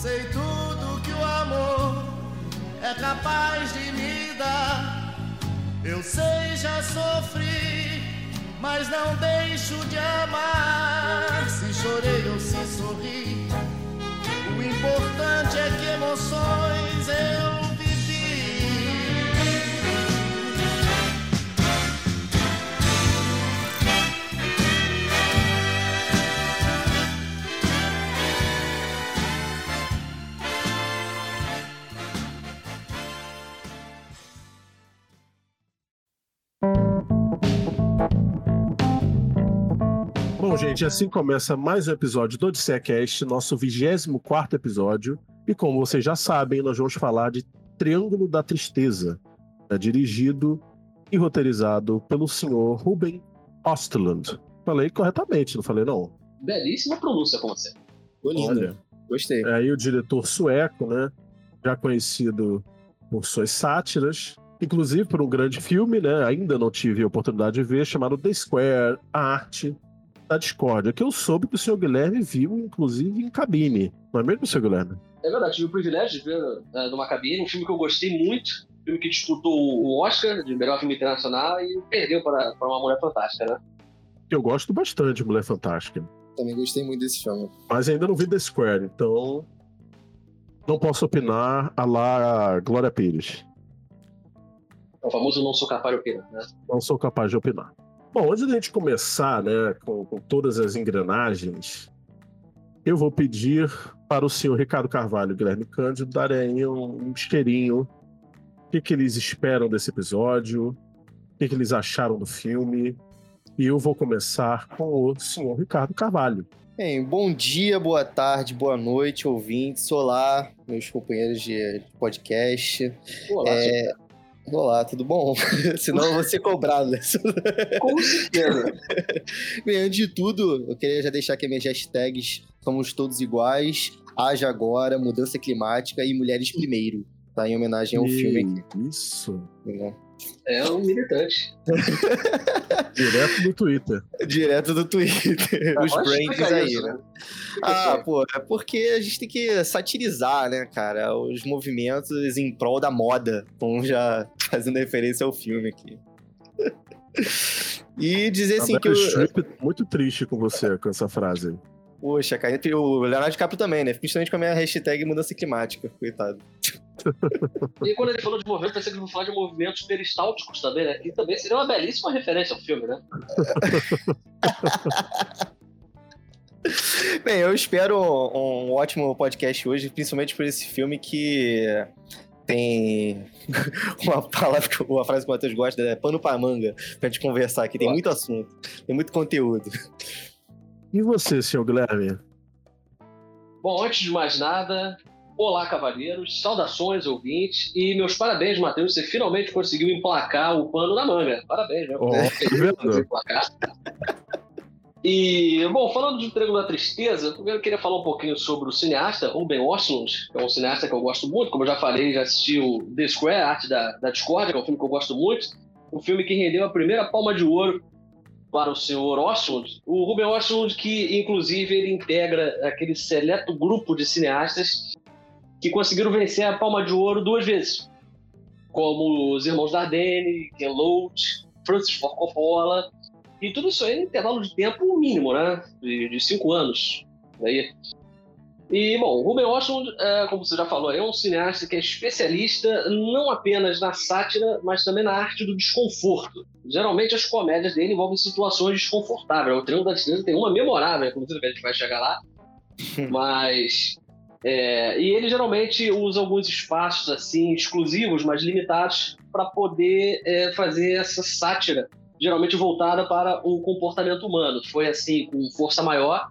Sei tudo que o amor é capaz de me dar. Eu sei, já sofri, mas não deixo de amar. Se chorei ou se sorri, o importante é que emoções eu Bom, gente, assim começa mais um episódio do Odisseia Cast, nosso 24 episódio. E como vocês já sabem, nós vamos falar de Triângulo da Tristeza, né, dirigido e roteirizado pelo senhor Ruben Ostland. Falei corretamente, não falei não? Belíssima pronúncia com você. Olha, Gostei. é aí o diretor sueco, né? Já conhecido por suas sátiras, inclusive por um grande filme, né? Ainda não tive a oportunidade de ver, chamado The Square, a arte da discórdia, que eu soube que o senhor Guilherme viu, inclusive, em cabine. Não é mesmo, senhor Guilherme? É verdade, tive o privilégio de ver uh, numa cabine, um filme que eu gostei muito, um filme que disputou o Oscar de melhor filme internacional e perdeu para, para uma mulher fantástica, né? Eu gosto bastante de Mulher Fantástica. Também gostei muito desse filme. Mas ainda não vi The Square, então. Não posso opinar a lá Glória Pires. É o famoso não sou capaz de opinar, né? Não sou capaz de opinar. Bom, antes da gente começar, né, com, com todas as engrenagens, eu vou pedir para o senhor Ricardo Carvalho e Guilherme Cândido darem um, um cheirinho. O que, que eles esperam desse episódio? O que, que eles acharam do filme? E eu vou começar com o senhor Ricardo Carvalho. Bem, bom dia, boa tarde, boa noite, ouvintes. Olá, meus companheiros de podcast. Olá, É, Olá, tudo bom? Senão eu vou ser cobrado. né? com certeza. Bem, antes de tudo, eu queria já deixar aqui minhas hashtags Somos Todos Iguais, Haja Agora, Mudança Climática e Mulheres Primeiro. Tá? Em homenagem ao filme aqui. Isso. né? É um militante. Direto do Twitter. Direto do Twitter. Os Pode brands aí, isso, né? né? Ah, pô, é porque a gente tem que satirizar, né, cara, os movimentos em prol da moda, como já fazendo referência ao filme aqui. E dizer assim A que o. Meryl Streep muito triste com você, com essa frase. Poxa, cara, entre o Leonardo DiCaprio também, né? Principalmente com a minha hashtag mudança climática, coitado. E quando ele falou de movimento, pensei que ele ia falar de movimentos peristálticos também, né? E também seria uma belíssima referência ao filme, né? Bem, eu espero um ótimo podcast hoje, principalmente por esse filme que tem uma palavra, uma frase que o Matheus gosta, é pano pra manga, pra gente conversar aqui. Tem muito assunto, tem muito conteúdo. E você, senhor Guilherme? Bom, antes de mais nada, olá, cavalheiros, saudações, ouvintes, e meus parabéns, Matheus, você finalmente conseguiu emplacar o pano na manga. Parabéns, né? Emplacar. E, bom, falando de Triângulo da Tristeza, primeiro eu queria falar um pouquinho sobre o cineasta Ruben Östlund, que é um cineasta que eu gosto muito, como eu já falei, já assisti o The Square, Arte da, da Discord, que é um filme que eu gosto muito, um filme que rendeu a primeira palma de ouro para o senhor Östlund. O Ruben Östlund, que inclusive ele integra aquele seleto grupo de cineastas que conseguiram vencer a palma de ouro duas vezes, como os irmãos Dardenne, Ken Loach, Francis Ford Coppola, e tudo isso aí em intervalo de tempo mínimo, né? De, de cinco anos. Daí. E, bom, o Ruben Östlund, é, como você já falou, é um cineasta que é especialista não apenas na sátira, mas também na arte do desconforto. Geralmente as comédias dele envolvem situações desconfortáveis. O Triângulo da Tristeza tem uma memorável, inclusive a gente vai chegar lá. mas... é, e ele geralmente usa alguns espaços assim exclusivos, mas limitados, para poder é, fazer essa sátira geralmente voltada para o comportamento humano. Foi assim com Força Maior,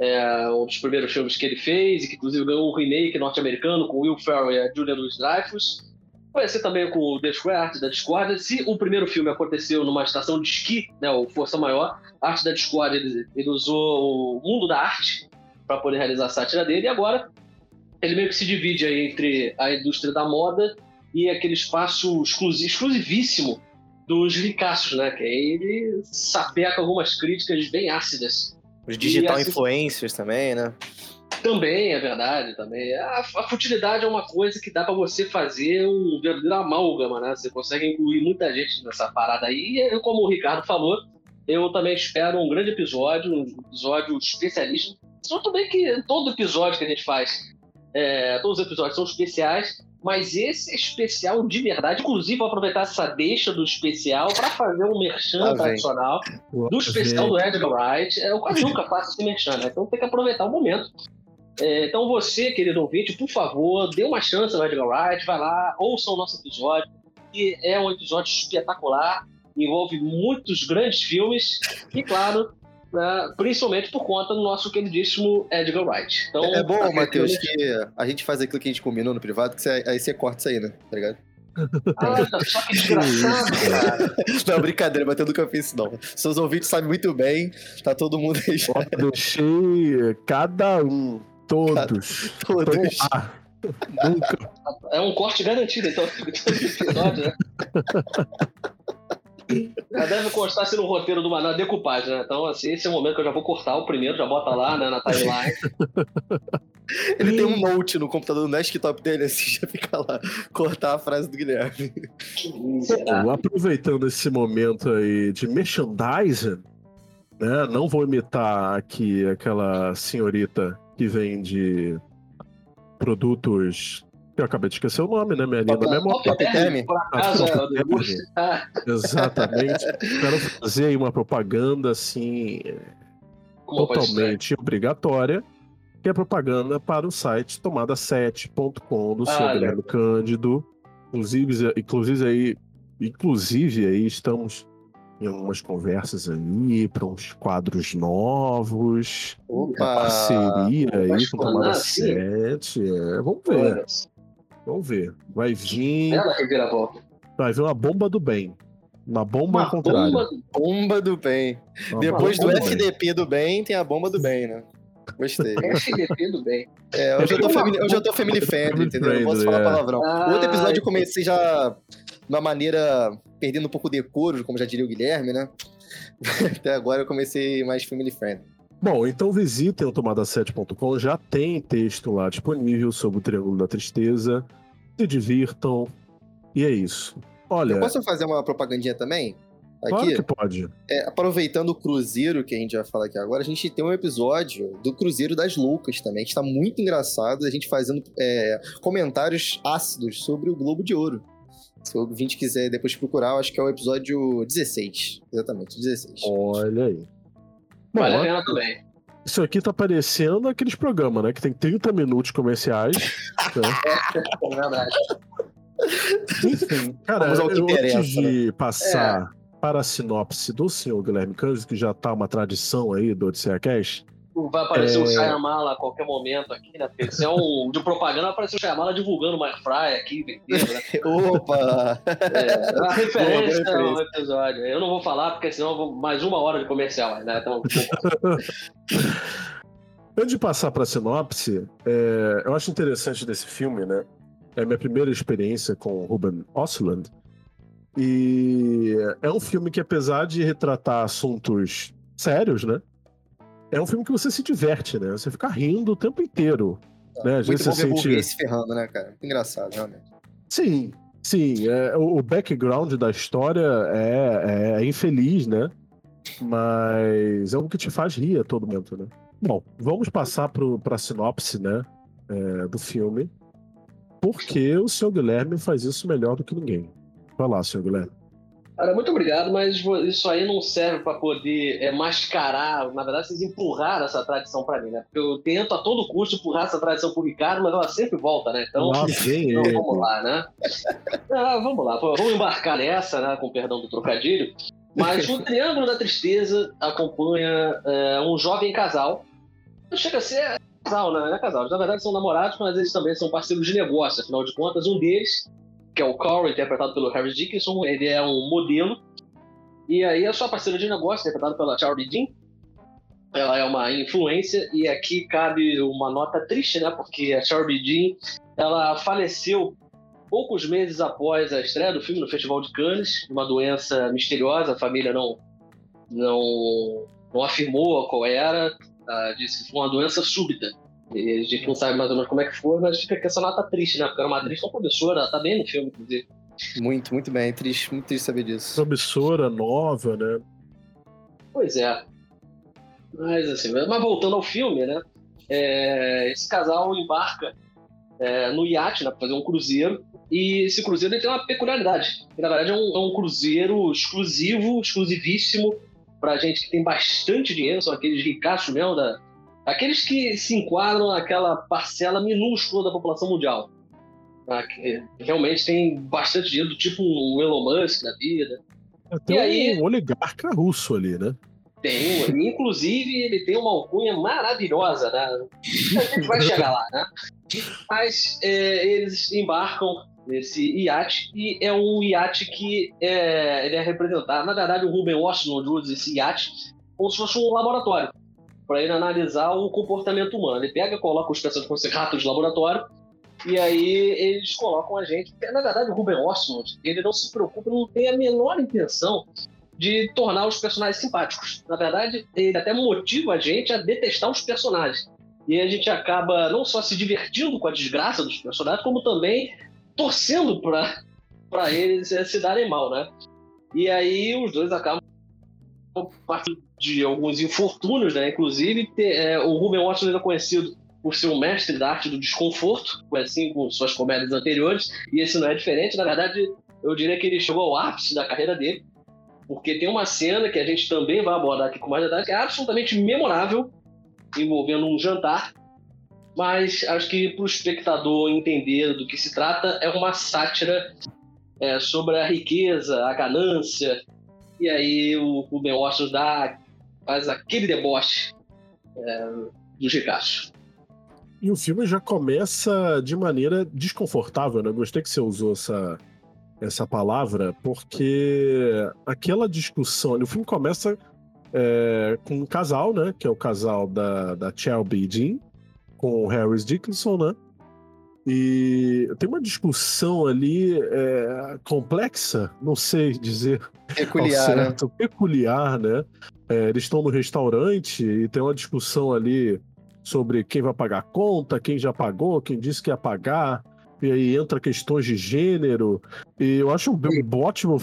é, um dos primeiros filmes que ele fez, e que inclusive ganhou um remake norte-americano com Will Ferrell e a Julia Louis-Dreyfus. Assim também com o The Square, Arte da Discórdia. Se o primeiro filme aconteceu numa estação de esqui, né, o Força Maior, Arte da Discórdia, ele, ele usou o mundo da arte para poder realizar a sátira dele, e agora ele meio que se divide aí entre a indústria da moda e aquele espaço exclusi- exclusivíssimo dos ricaços, né? Que aí ele sapeca algumas críticas bem ácidas. Os digital assim- influencers também, né? Também, é verdade, também. A, a futilidade é uma coisa que dá para você fazer um verdadeiro amálgama, né? Você consegue incluir muita gente nessa parada aí. E como o Ricardo falou, eu também espero um grande episódio, um episódio especialista. Tudo bem que todo episódio que a gente faz, é, todos os episódios são especiais, mas esse é especial de verdade. Inclusive, vou aproveitar essa deixa do especial para fazer um merchan ah, tradicional do especial do Edgar Wright. Eu quase nunca faço esse merchan, né? Então tem que aproveitar o momento. É, então você, querido ouvinte, por favor, dê uma chance ao Edgar Wright, vai lá, ouça o nosso episódio, que é um episódio espetacular, envolve muitos grandes filmes e, claro, né, principalmente por conta do nosso queridíssimo Edgar Wright. Então, é bom, Matheus, que a gente faz aquilo que a gente combinou no privado, que você, aí você corta isso aí, né? Tá ligado? Ah, só que desgraçado, cara. Não, brincadeira, mas eu nunca fiz isso, não. Seus ouvintes sabem muito bem, tá todo mundo aí já. deixei cada um, todos. Cada, todos. Ah, nunca. É um corte garantido, então, todo episódio, né? Já deve constar assim no roteiro do na decupagem, né? Então, assim, esse é o momento que eu já vou cortar o primeiro, já bota lá né, na timeline. Ele tem um note no computador no desktop dele, assim, já fica lá, cortar a frase do Guilherme. Bom, aproveitando esse momento aí de merchandising, né? Não vou imitar aqui aquela senhorita que vende produtos eu acabei de esquecer o nome, né? Minha linda memória. Por acaso, é Exatamente. Quero fazer aí uma propaganda, assim, Como totalmente obrigatória, que é propaganda para o site tomada7.com do ah, seu Guilherme Cândido. Inclusive, inclusive aí, inclusive aí estamos em algumas conversas aí para uns quadros novos, Opa! parceria aí com Tomada 7. É, vamos ver. Vamos ver. Vai vir. Reviravolta. Vai vir uma bomba do bem. Uma bomba uma ao contrário. Bomba, bomba do bem. Uma Depois do FDP bem. do bem, tem a bomba do bem, né? Gostei. FDP do bem. É, hoje eu tô family, hoje eu tô family friendly, entendeu? Não posso falar é. palavrão. Ah, Outro episódio eu comecei já de uma maneira perdendo um pouco o decoro, como já diria o Guilherme, né? Até agora eu comecei mais family friendly. Bom, então visitem o tomada7.com, já tem texto lá disponível sobre o Triângulo da Tristeza. Se divirtam. E é isso. Olha. Eu posso fazer uma propagandinha também? Aqui, claro que pode. É, aproveitando o Cruzeiro que a gente vai falar aqui agora, a gente tem um episódio do Cruzeiro das Loucas também, que está muito engraçado, a gente fazendo é, comentários ácidos sobre o Globo de Ouro. Se o ouvinte quiser depois procurar, eu acho que é o episódio 16. Exatamente, 16. Olha aí. Vale a pena também. Isso aqui tá parecendo aqueles programas, né? Que tem 30 minutos comerciais. é verdade. Enfim, cara, eu, antes de né? passar é. para a sinopse do senhor Guilherme Cândido, que já tá uma tradição aí do Odisseia Cash, Vai aparecer é... o Shyamala a qualquer momento aqui, né? Porque se é um de propaganda, vai aparecer o Shyamala divulgando uma fry aqui, vendendo, né? Opa! É, a referência no episódio. Eu não vou falar, porque senão eu vou mais uma hora de comercial, né? Então... Antes de passar para a sinopse, é, eu acho interessante desse filme, né? É a minha primeira experiência com o Ruben Osland. E é um filme que, apesar de retratar assuntos sérios, né? É um filme que você se diverte, né? Você fica rindo o tempo inteiro. É, né? Às vezes você sente. se ferrando, né, cara? Engraçado, realmente. Sim, sim. É, o background da história é, é, é infeliz, né? Mas é o que te faz rir a todo momento, né? Bom, vamos passar para a sinopse, né? É, do filme. Porque o seu Guilherme faz isso melhor do que ninguém. Vai lá, senhor Guilherme. Cara, muito obrigado, mas isso aí não serve para poder é, mascarar. Na verdade, vocês empurraram essa tradição para mim, né? Porque eu tento a todo custo empurrar essa tradição pro Ricardo, mas ela sempre volta, né? Então, então vamos lá, né? Ah, vamos lá, vamos embarcar nessa, né? Com perdão do trocadilho. Mas o Triângulo da Tristeza acompanha é, um jovem casal. Chega a ser casal, né? Não é casal. Na verdade, são namorados, mas eles também são parceiros de negócio. Afinal de contas, um deles que é o Carl, interpretado pelo Harry Dickinson, ele é um modelo. E aí a sua parceira de negócio, interpretada pela Charlie Dean, ela é uma influência e aqui cabe uma nota triste, né? Porque a Charlie Dean, ela faleceu poucos meses após a estreia do filme no Festival de Cannes, uma doença misteriosa, a família não não, não afirmou qual era, uh, disse que foi uma doença súbita. E a gente não sabe mais ou menos como é que foi, mas fica com essa nota triste, né? Porque era uma atriz tão promissora, tá bem no filme, inclusive. Muito, muito bem. Triste, muito triste saber disso. Promissora, nova, né? Pois é. Mas assim, mas voltando ao filme, né? É, esse casal embarca é, no iate, né, pra fazer um cruzeiro. E esse cruzeiro tem uma peculiaridade. Que, na verdade, é um, é um cruzeiro exclusivo, exclusivíssimo, pra gente que tem bastante dinheiro, são aqueles ricaços mesmo, da, aqueles que se enquadram naquela parcela minúscula da população mundial. Tá? Que realmente tem bastante dinheiro, do tipo um Elon Musk da vida. Tem E aí- um oligarca russo ali, né? Tem, um- inclusive ele tem uma alcunha maravilhosa, né? A gente vai chegar lá, né? Mas é, eles embarcam nesse iate e é um iate que é, ele é representado. Na verdade, o Ruben Washington usa esse iate como se fosse um laboratório para ele analisar o comportamento humano. Ele pega, coloca os personagens como ratos de laboratório e aí eles colocam a gente. Na verdade, o Ruben Washington ele não se preocupa, não tem a menor intenção de tornar os personagens simpáticos. Na verdade, ele até motiva a gente a detestar os personagens. E a gente acaba não só se divertindo com a desgraça dos personagens, como também torcendo para eles eh, se darem mal, né? E aí os dois acabam partindo de alguns infortúnios, né? Inclusive, ter, eh, o Ruben Washington é conhecido por ser um mestre da arte do desconforto, assim com suas comédias anteriores, e esse não é diferente. Na verdade, eu diria que ele chegou ao ápice da carreira dele, porque tem uma cena que a gente também vai abordar aqui com mais detalhes, que é absolutamente memorável, envolvendo um jantar, mas acho que para o espectador entender do que se trata, é uma sátira é, sobre a riqueza, a ganância, e aí o Ruben Washington dá, faz aquele deboche é, dos. E o filme já começa de maneira desconfortável, né? Gostei que você usou essa, essa palavra, porque aquela discussão. O filme começa é, com um casal, né? Que é o casal da, da Shelby Jean, com o Harris Dickinson, né? E tem uma discussão ali é, complexa, não sei dizer Peculiar, né? certo, peculiar, né? É, eles estão no restaurante e tem uma discussão ali sobre quem vai pagar a conta, quem já pagou, quem disse que ia pagar, e aí entra questões de gênero. E eu acho um, um ótimo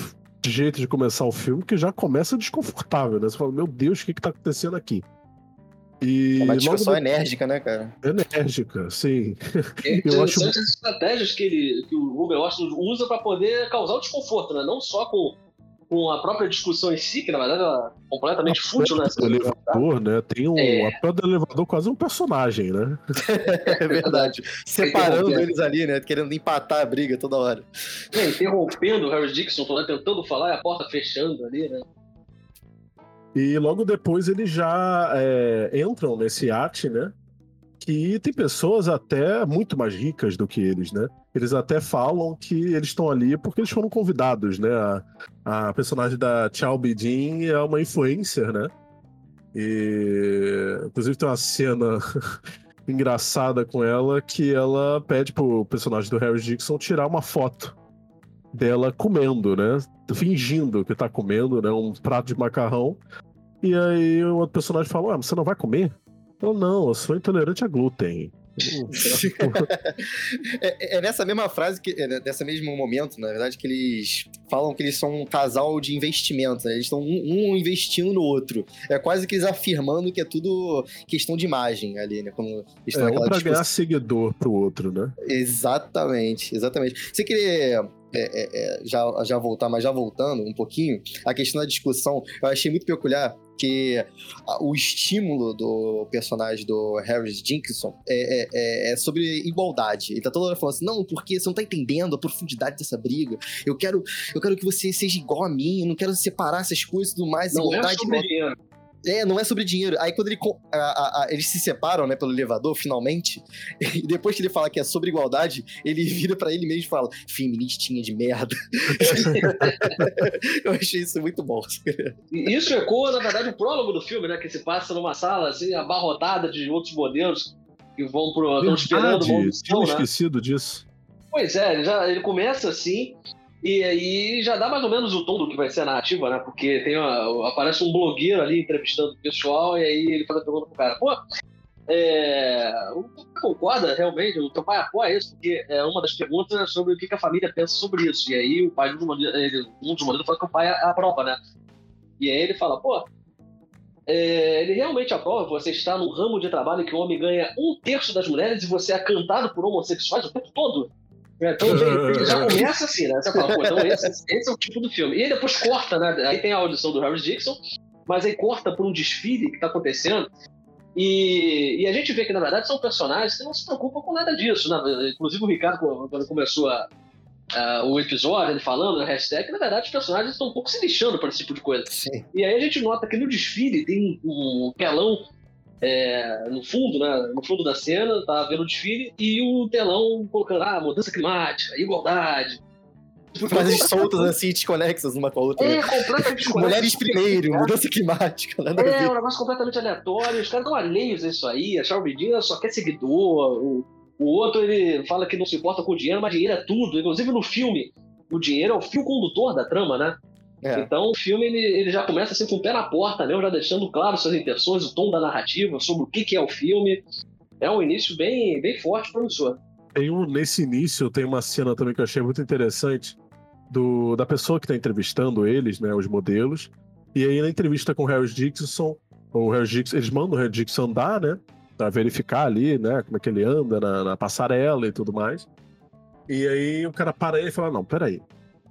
jeito de começar o filme, que já começa desconfortável, né? Você fala, meu Deus, o que, que tá acontecendo aqui? E É uma logo discussão de- enérgica, né, cara? enérgica, sim. É Eu acho- interessante as estratégias que, ele, que o Ruben Washington usa para poder causar o desconforto, né? Não só com, com a própria discussão em si, que na verdade é completamente fútil, né? O elevador, né? Tem um. É. A pedra do elevador quase um personagem, né? É verdade. Separando eles ali, né? Querendo empatar a briga toda hora. É, interrompendo o Harry Dixon, tentando falar e a porta fechando ali, né? E logo depois eles já é, entram nesse iate, né? Que tem pessoas até muito mais ricas do que eles, né? Eles até falam que eles estão ali porque eles foram convidados, né? A, a personagem da Chao Bidin é uma influencer, né? E inclusive tem uma cena engraçada com ela que ela pede pro personagem do Harry Dixon tirar uma foto dela comendo, né? Fingindo que tá comendo, né? Um prato de macarrão. E aí o outro personagem fala, ué, você não vai comer? Eu não, eu sou intolerante a glúten. É, é nessa mesma frase, que, é nessa mesmo momento, na verdade, que eles falam que eles são um casal de investimentos. né? Eles estão um, um investindo no outro. É quase que eles afirmando que é tudo questão de imagem ali, né? Quando eles É, um pra ganhar seguidor pro outro, né? Exatamente, exatamente. Você querer é, é, é, já, já voltar, mas já voltando um pouquinho, a questão da discussão, eu achei muito peculiar que a- o estímulo do personagem do Harris Dickinson é, é- é- é sobre igualdade. Ele tá toda hora falando assim, não, porque você não tá entendendo a profundidade dessa briga. Eu quero, eu quero que você seja igual a mim, eu não quero separar essas coisas e tudo mais. Não é igualdade, sobre dinheiro. É, não é sobre dinheiro. Aí quando ele, a- a- a- eles se separam, né, pelo elevador, finalmente, e depois que ele fala que é sobre igualdade, ele vira pra ele mesmo e fala, feministinha de merda. Eu achei isso muito bom. E isso ecoa, na verdade, o prólogo do filme, né? Que se passa numa sala assim, abarrotada de outros modelos que vão pro. estão esperando uma Verdade, audição, tinha né? esquecido disso. Pois é, ele, já, ele começa assim, e aí já dá mais ou menos o tom do que vai ser a narrativa, né? Porque tem uma, aparece um blogueiro ali entrevistando o pessoal, e aí ele faz a pergunta pro cara, pô, é, concorda realmente, o teu pai apoia isso, porque é uma das perguntas é sobre o que, a família pensa sobre isso. E aí o pai, um dos maridos, fala que o pai aprova, né? E aí ele fala, pô, é, ele realmente aprova você estar num ramo de trabalho que o homem ganha um terço das mulheres e você é cantado por homossexuais o tempo todo? Então ele já começa assim, né? Você fala, pô, então esse, esse, é o tipo do filme. E aí depois corta, né? Aí tem a audição do Harry Dixon, mas aí corta por um desfile que tá acontecendo. E, e, a gente vê que, na verdade, são personagens que não se preocupam com nada disso. Né? Inclusive o Ricardo, quando começou a, uh, o episódio, ele falando na hashtag, na verdade os personagens estão um pouco se lixando para esse tipo de coisa. Sim. E aí a gente nota que no desfile tem um, telão é, no fundo, né, no fundo da cena, tá vendo o desfile, e o telão colocando ah, mudança climática, igualdade. Frases soltas assim, desconexas uma com a outra. É, completamente Mulheres primeiro, mudança climática. Nada é, um negócio completamente aleatório. Os caras estão alheios a isso aí. A Charles Medina só quer seguidor. O, o outro, ele fala que não se importa com o dinheiro, mas dinheiro é tudo. Inclusive no filme, o dinheiro é o fio condutor da trama, né? É. Então o filme ele, ele já começa assim com o pé na porta mesmo, já deixando claro suas intenções, o tom da narrativa, sobre o que, que é o filme. É um início bem, bem forte, promissor. Tem um, nesse início tem uma cena também que eu achei muito interessante do, da pessoa que está entrevistando eles, né, os modelos. E aí na entrevista com o Harry Dixon, o Harry Dixon, eles mandam o Harry Dixon andar, né? para verificar ali, né, como é que ele anda na, na, passarela e tudo mais. E aí o cara para aí e fala: Não, peraí.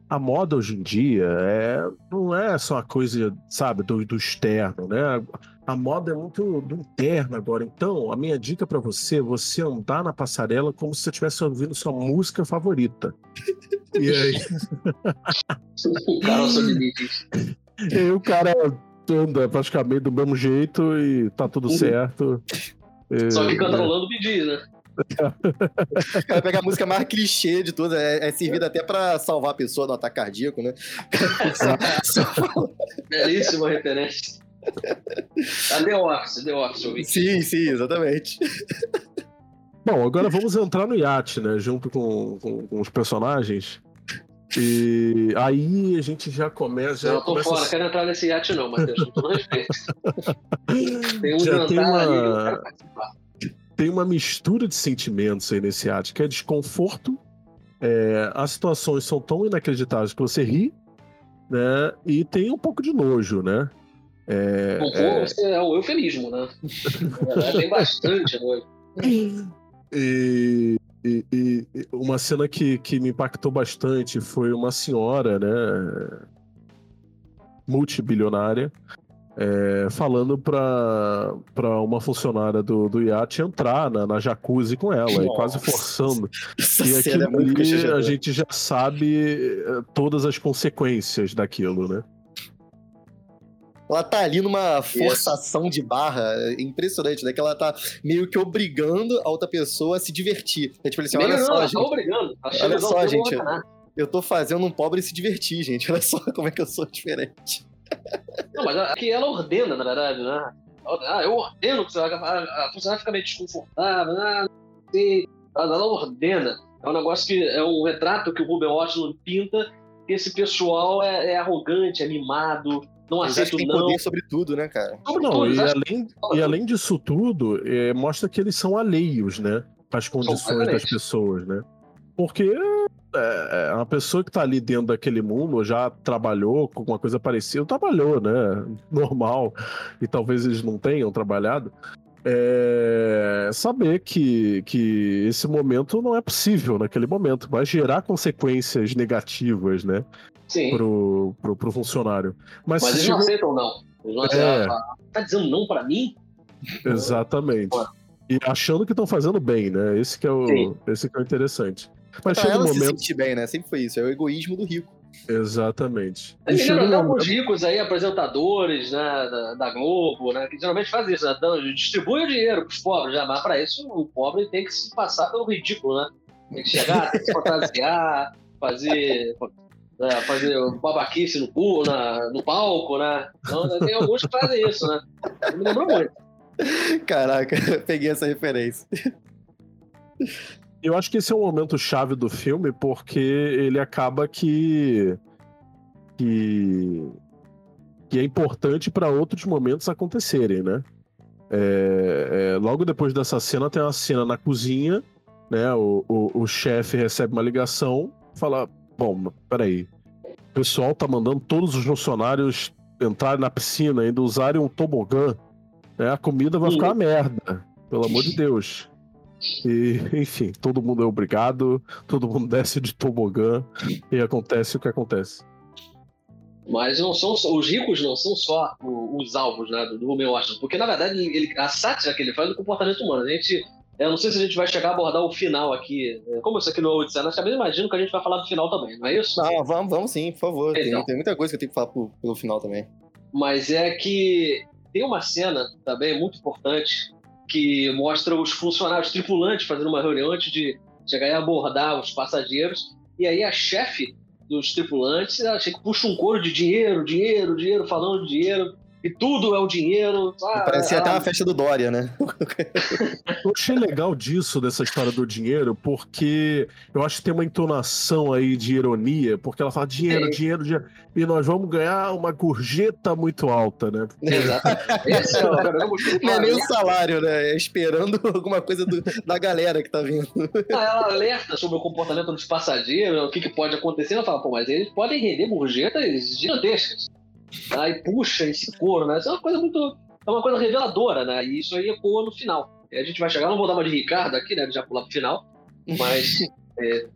A moda hoje em dia é, não é só a coisa, sabe, do, do externo, né? A moda é muito do interno agora. Então, a minha dica para você é você andar na passarela como se você estivesse ouvindo sua música favorita. e aí. o cara E aí o cara anda praticamente do mesmo jeito e tá tudo uhum. certo. Só que canta rolando pedir, né? O cara pega a música mais clichê de todas, é, é servida até pra salvar a pessoa do ataque cardíaco, né? Belíssima referência. A The Office, The Office, ouvi. Sim, sim, exatamente. Bom, agora vamos entrar no iate, né? Junto com, com, com os personagens. E aí a gente já começa. Já não, tô começa fora, a... quero entrar nesse iate, não, Matheus, com todo respeito. tem um já tem uma... ali Tem uma mistura de sentimentos aí nesse iate, que é desconforto. É, as situações são tão inacreditáveis que você ri, né? E tem um pouco de nojo, né? É, é... é o eufemismo, né? é, tem bastante nojo. E, e, e, uma cena que, que me impactou bastante foi uma senhora, né? Multibilionária, é, falando para uma funcionária do, do iate entrar na, na jacuzzi com ela, e quase forçando. e é aquilo é ali a gente já sabe é, todas as consequências daquilo, né? ela tá ali numa forçação de barra impressionante, né? Que ela tá meio que obrigando a outra pessoa a se divertir. É tipo assim, olha não, só, não, gente. Tá obrigando. Olha só, gente. Eu, eu tô fazendo um pobre se divertir, gente. Olha só como é que eu sou diferente. Não, mas aqui ela ordena, na verdade, né? Ah, eu ordeno que você vai. A funcionária fica meio desconfortável, ah, não sei. Ela ordena. É um negócio que. É um retrato que o Ruben Washington pinta que esse pessoal é, é arrogante, é mimado, não aceito tem não. poder sobre tudo, né, cara? não, e além, e além disso tudo, é, mostra que eles são alheios, né? Às condições das pessoas, né? Porque é, é, uma pessoa que tá ali dentro daquele mundo, já trabalhou com alguma coisa parecida, trabalhou, né? Normal. E talvez eles não tenham trabalhado. É saber que, que esse momento não é possível naquele momento, vai gerar consequências negativas, né? Sim. Pro, pro, pro funcionário. Mas, Mas eles não aceitam não. Eles não aceitam. É... Tá dizendo não para mim? Exatamente. E achando que estão fazendo bem, né? Esse que é o, esse que é o interessante. Mas pra ela um momento... se sentir bem, né? Sempre foi isso. É o egoísmo do rico. Exatamente. E chega um alguns ricos aí, apresentadores né, da, da, Globo, né? Que geralmente fazem isso, né? distribui o dinheiro pros pobres, já, mas para isso o pobre tem que se passar pelo ridículo, né? Tem que chegar, tem que se fantasiar, fazer né, fazer babaquice no, na, no palco, né? Então, tem alguns que fazem isso, né? Me lembrou muito. Caraca, peguei essa referência. Eu acho que esse é um momento chave do filme, porque ele acaba que. que, que é importante para outros momentos acontecerem, né? É, é, logo depois dessa cena tem uma cena na cozinha, né? O, o, o chefe recebe uma ligação, fala: Bom, peraí, o pessoal tá mandando todos os funcionários entrarem na piscina, ainda usarem um tobogã, né? A comida vai ficar uma merda, pelo amor de Deus. E, enfim, todo mundo é obrigado, todo mundo desce de tobogã e acontece o que acontece. Mas não são os ricos não são só os alvos né, do Romeu Washington, porque na verdade ele, a sátira que ele faz é do comportamento humano. A gente, eu não sei se a gente vai chegar a abordar o final aqui. É, como isso aqui no Odisseia, mas também imagino que a gente vai falar do final também, não é isso? Não, vamos, vamos sim, por favor. Então. Tem, tem, muita coisa que eu tenho que falar pro, pelo final também. Mas é que tem uma cena também muito importante que mostra os funcionários, os tripulantes fazendo uma reunião antes de chegar e abordar os passageiros. E aí a chefe dos tripulantes, ela puxa um coro de dinheiro, dinheiro, dinheiro, falando de dinheiro e tudo é o dinheiro. Ah, Parecia ela... até uma festa do Dória, né? eu achei legal disso, dessa história do dinheiro, porque eu acho que tem uma entonação aí de ironia, porque ela fala dinheiro, dinheiro, dinheiro, e nós vamos ganhar uma gorjeta muito alta, né? Exato. Esse é o Não é nem o salário, né? É esperando alguma coisa do, da galera que tá vindo. ela alerta sobre o comportamento dos passageiros, o que, que pode acontecer, ela fala, pô, mas eles podem render gorjetas gigantescas. Aí puxa esse couro, né? Isso é uma coisa muito. É uma coisa reveladora, né? E isso aí ecoa no final. E a gente vai chegar, não vou dar uma de Ricardo aqui, né? Já pular pro final. Mas é,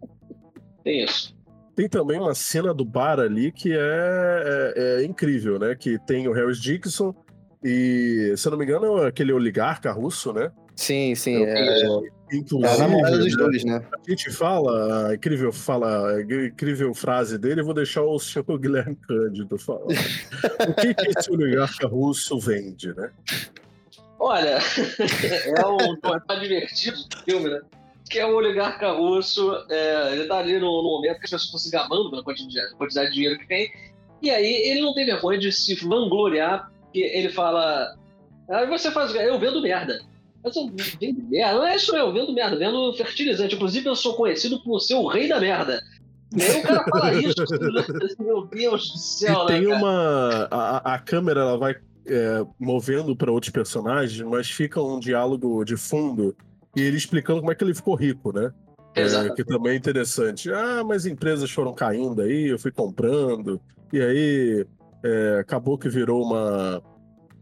tem isso. Tem também uma cena do bar ali que é, é, é incrível, né? Que tem o Harris Dixon e, se eu não me engano, é aquele oligarca russo, né? Sim, sim. É, é, inclusive, é a namorada dos né, dois, né? A gente fala, a incrível, fala, a incrível frase dele, eu vou deixar o senhor Guilherme Cândido falar. o que, que esse oligarca russo vende, né? Olha, é um. tá divertido o filme, né? Que é o oligarca russo, é, ele tá ali no, no, momento que as pessoas estão se gabando pela quantidade, quantidade de dinheiro que tem. E aí ele não tem vergonha de se vangloriar, que ele fala. Aí ah, você faz. Eu vendo merda. Mas eu vendo merda. Não é isso eu vendo merda, vendo fertilizante. Inclusive, eu sou conhecido por ser o rei da merda. E aí o cara fala isso. Meu Deus do céu, e tem né, uma. A, a câmera ela vai é, movendo para outros personagens, mas fica um diálogo de fundo e ele explicando como é que ele ficou rico, né? É, que também é interessante. Ah, mas empresas foram caindo aí, eu fui comprando, e aí é, acabou que virou uma,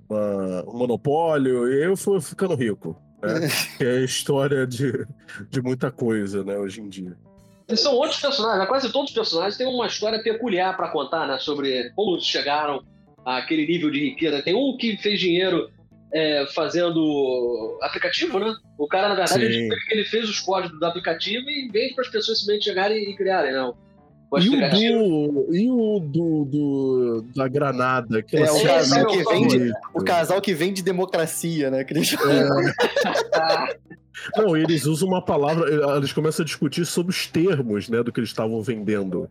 uma, um monopólio, e eu fui ficando rico. Né? que é a história de, de muita coisa, né, hoje em dia. São outros personagens, né? quase todos os personagens têm uma história peculiar para contar, né? Sobre como chegaram àquele nível de riqueza. Tem um que fez dinheiro é, fazendo aplicativo, né? O cara, na verdade, ele, ele, fez os códigos do aplicativo e veio para as pessoas simplesmente chegarem e criarem, não. E o, do, e o do, do, da Granada? Que é, o casal que, vem o casal que vem de democracia, né? É. Não, eles usam uma palavra, eles começam a discutir sobre os termos, né, do que eles estavam vendendo.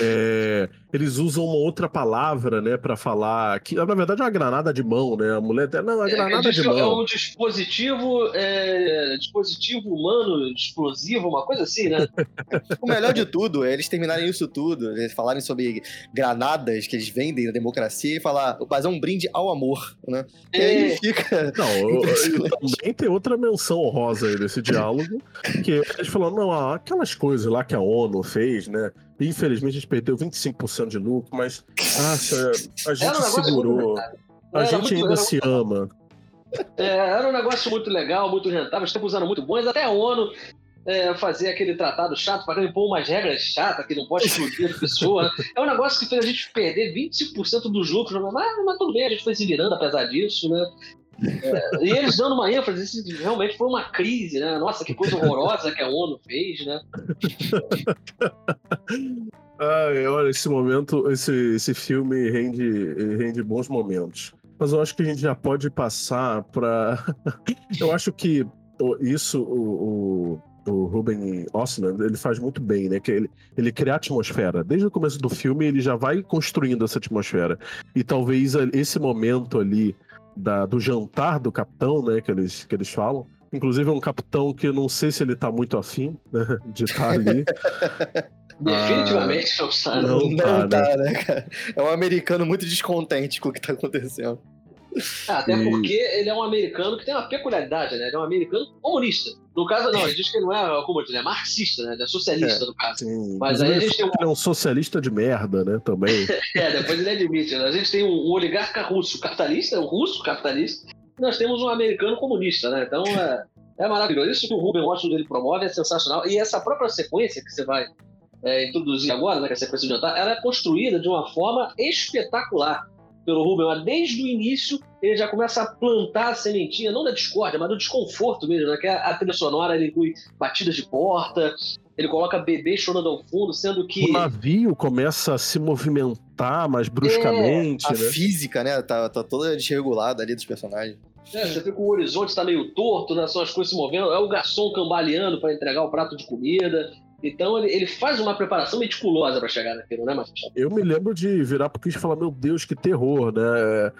É, eles usam uma outra palavra, né, para falar que na verdade é uma granada de mão, né? A mulher não, a é, granada é, de mão. É um dispositivo, é, dispositivo humano explosivo, uma coisa assim, né? o melhor de tudo é eles terminarem isso tudo, eles falarem sobre granadas que eles vendem na democracia e falar, mas é um brinde ao amor, né? E aí é. fica. Não, eu, eu também tem outra menção honrosa aí desse diálogo, que eles falam, não, aquelas coisas lá que a ONU fez, né? Infelizmente a gente perdeu 25% de lucro, mas ah, a gente segurou. A gente ainda se ama. É, era um negócio muito legal, muito rentável, estamos usando muito bons. Até a ONU é, fazer aquele tratado chato para impor umas regras chatas que não pode explodir a pessoa. É um negócio que fez a gente perder 25% dos lucros, mas, mas tudo bem, a gente foi se virando apesar disso, né? É, e eles dando uma ênfase, isso realmente foi uma crise, né? Nossa, que coisa horrorosa que a ONU fez, né? Ai, olha, esse momento, esse, esse filme rende, rende bons momentos. Mas eu acho que a gente já pode passar para. eu acho que isso, o, o, o Ruben Osman, ele faz muito bem, né? Que ele, ele cria atmosfera. Desde o começo do filme, ele já vai construindo essa atmosfera. E talvez esse momento ali da, do jantar do capitão, né, que eles, que eles falam. Inclusive é um capitão que eu não sei se ele tá muito afim né, de estar ali. Definitivamente ah, não, não, não tá, né? né, cara? É um americano muito descontente com o que tá acontecendo. Ah, até e... porque ele é um americano que tem uma peculiaridade, né? Ele é um americano comunista. No caso, não, ele diz que ele não é comunista, ele é marxista, né? Ele é socialista, é, no caso. Sim. Mas, Mas aí a gente tem um... Ele é um socialista de merda, né? Também. é, depois ele admite. Né? A gente tem um, um oligarca russo capitalista, um russo capitalista, e nós temos um americano comunista, né? Então é, é maravilhoso. Isso que o Ruben Washington ele promove é sensacional. E essa própria sequência que você vai é, introduzir agora, né, que é a sequência de jantar, ela é construída de uma forma espetacular pelo Ruben. Desde o início, ele já começa a plantar a sementinha, não da discórdia, mas do desconforto mesmo, né? Que a, a trilha sonora ele inclui batidas de porta, ele coloca bebê chorando ao fundo, sendo que. O navio começa a se movimentar mais bruscamente. É, a né? física, né? Tá, tá toda desregulada ali dos personagens. É, você vê que o horizonte está meio torto, né? são as coisas se movendo, é o garçom cambaleando para entregar o prato de comida. Então ele, ele faz uma preparação meticulosa para chegar naquilo, né, Marcos? Eu me lembro de virar pro Chris e falar: Meu Deus, que terror, né?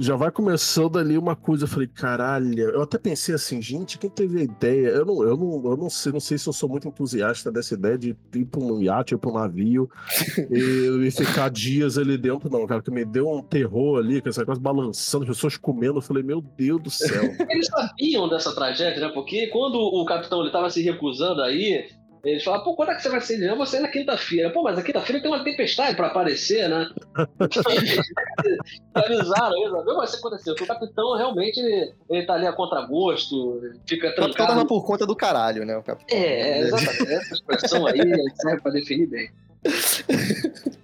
já vai começando ali uma coisa. Eu falei, caralho. Eu até pensei assim, gente, quem teve a ideia? Eu não, eu não, eu não sei, não sei se eu sou muito entusiasta dessa ideia de ir para um iate, ir para um navio e, e, ficar dias ali dentro, não, cara, que me deu um terror ali, com essa coisa balançando, as pessoas comendo. Eu falei, meu Deus do céu. Eles sabiam dessa tragédia, né? Porque quando o capitão ele tava se recusando aí, eles falam, pô, quando é que você vai ser? Eu vou sair na quinta-feira. Pô, mas a quinta-feira tem uma tempestade pra aparecer, né? avisaram vai ser acontecer. Porque o capitão realmente ele, ele tá ali a contragosto, fica trancado. O capitão tava por conta do caralho, né? O capitão. É, exatamente. Essa expressão aí serve pra definir bem.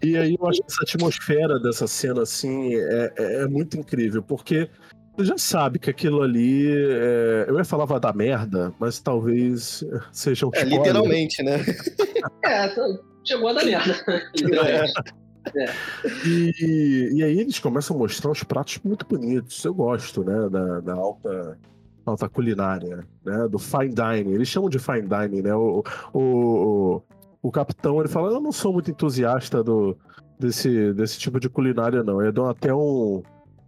E aí eu acho que essa atmosfera dessa cena, assim, é, é, é muito incrível, porque você já sabe que aquilo ali. É... Eu ia falar vai dar merda, mas talvez seja um É, literalmente, né? é, chegou a dar merda. literalmente. É. é. E, e aí eles começam a mostrar os pratos muito bonitos. Eu gosto, né? Da, da alta, alta culinária, né? Do fine dining. Eles chamam de fine dining, né? O, o, o, o capitão ele fala: Eu não sou muito entusiasta do, desse, desse tipo de culinária, não. Eu dou até um